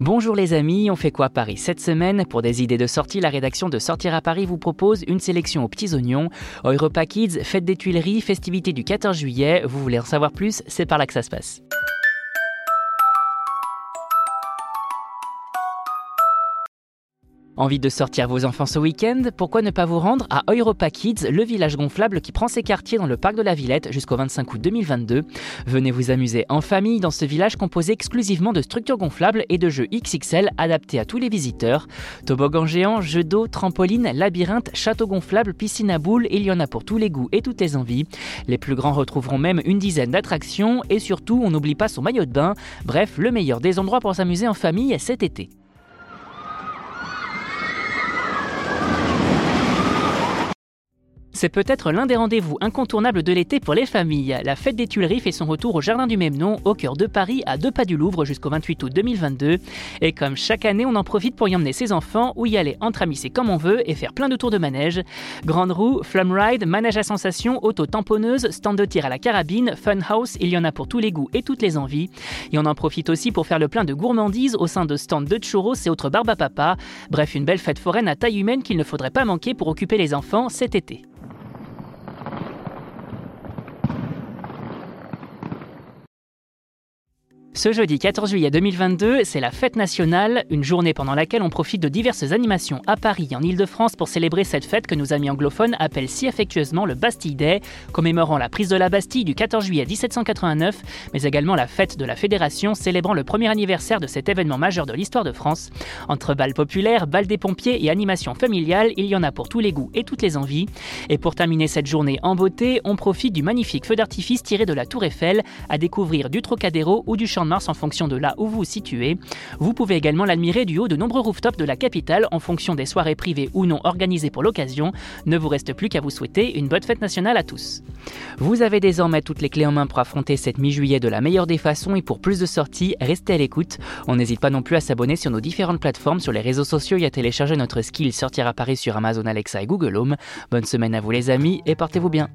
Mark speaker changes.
Speaker 1: Bonjour les amis, on fait quoi à Paris cette semaine Pour des idées de sortie, la rédaction de Sortir à Paris vous propose une sélection aux petits oignons. Europa Kids, fête des Tuileries, festivités du 14 juillet. Vous voulez en savoir plus C'est par là que ça se passe. Envie de sortir vos enfants ce week-end? Pourquoi ne pas vous rendre à Europa Kids, le village gonflable qui prend ses quartiers dans le parc de la Villette jusqu'au 25 août 2022 Venez vous amuser en famille dans ce village composé exclusivement de structures gonflables et de jeux XXL adaptés à tous les visiteurs. Toboggan géant, jeux d'eau, trampoline, labyrinthe, château gonflable, piscine à boules, il y en a pour tous les goûts et toutes les envies. Les plus grands retrouveront même une dizaine d'attractions et surtout on n'oublie pas son maillot de bain. Bref, le meilleur des endroits pour s'amuser en famille cet été. C'est peut-être l'un des rendez-vous incontournables de l'été pour les familles. La fête des Tuileries fait son retour au jardin du même nom, au cœur de Paris, à deux pas du Louvre jusqu'au 28 août 2022. Et comme chaque année, on en profite pour y emmener ses enfants ou y aller entre amis, c'est comme on veut, et faire plein de tours de manège. Grande roue, flamme ride, manège à sensation, auto tamponneuse, stand de tir à la carabine, fun house, il y en a pour tous les goûts et toutes les envies. Et on en profite aussi pour faire le plein de gourmandises au sein de stands de churros et autres barbes à papa. Bref, une belle fête foraine à taille humaine qu'il ne faudrait pas manquer pour occuper les enfants cet été. Ce jeudi 14 juillet 2022, c'est la fête nationale, une journée pendant laquelle on profite de diverses animations à Paris et en Ile-de-France pour célébrer cette fête que nos amis anglophones appellent si affectueusement le Bastille Day, commémorant la prise de la Bastille du 14 juillet 1789, mais également la fête de la Fédération célébrant le premier anniversaire de cet événement majeur de l'histoire de France. Entre bal populaires, bal des pompiers et animations familiales, il y en a pour tous les goûts et toutes les envies. Et pour terminer cette journée en beauté, on profite du magnifique feu d'artifice tiré de la Tour Eiffel à découvrir du Trocadéro ou du Champ Mars en fonction de là où vous vous situez. Vous pouvez également l'admirer du haut de nombreux rooftops de la capitale en fonction des soirées privées ou non organisées pour l'occasion. Ne vous reste plus qu'à vous souhaiter une bonne fête nationale à tous. Vous avez désormais toutes les clés en main pour affronter cette mi-juillet de la meilleure des façons et pour plus de sorties, restez à l'écoute. On n'hésite pas non plus à s'abonner sur nos différentes plateformes, sur les réseaux sociaux et à télécharger notre skill Sortir à Paris sur Amazon Alexa et Google Home. Bonne semaine à vous les amis et portez-vous bien.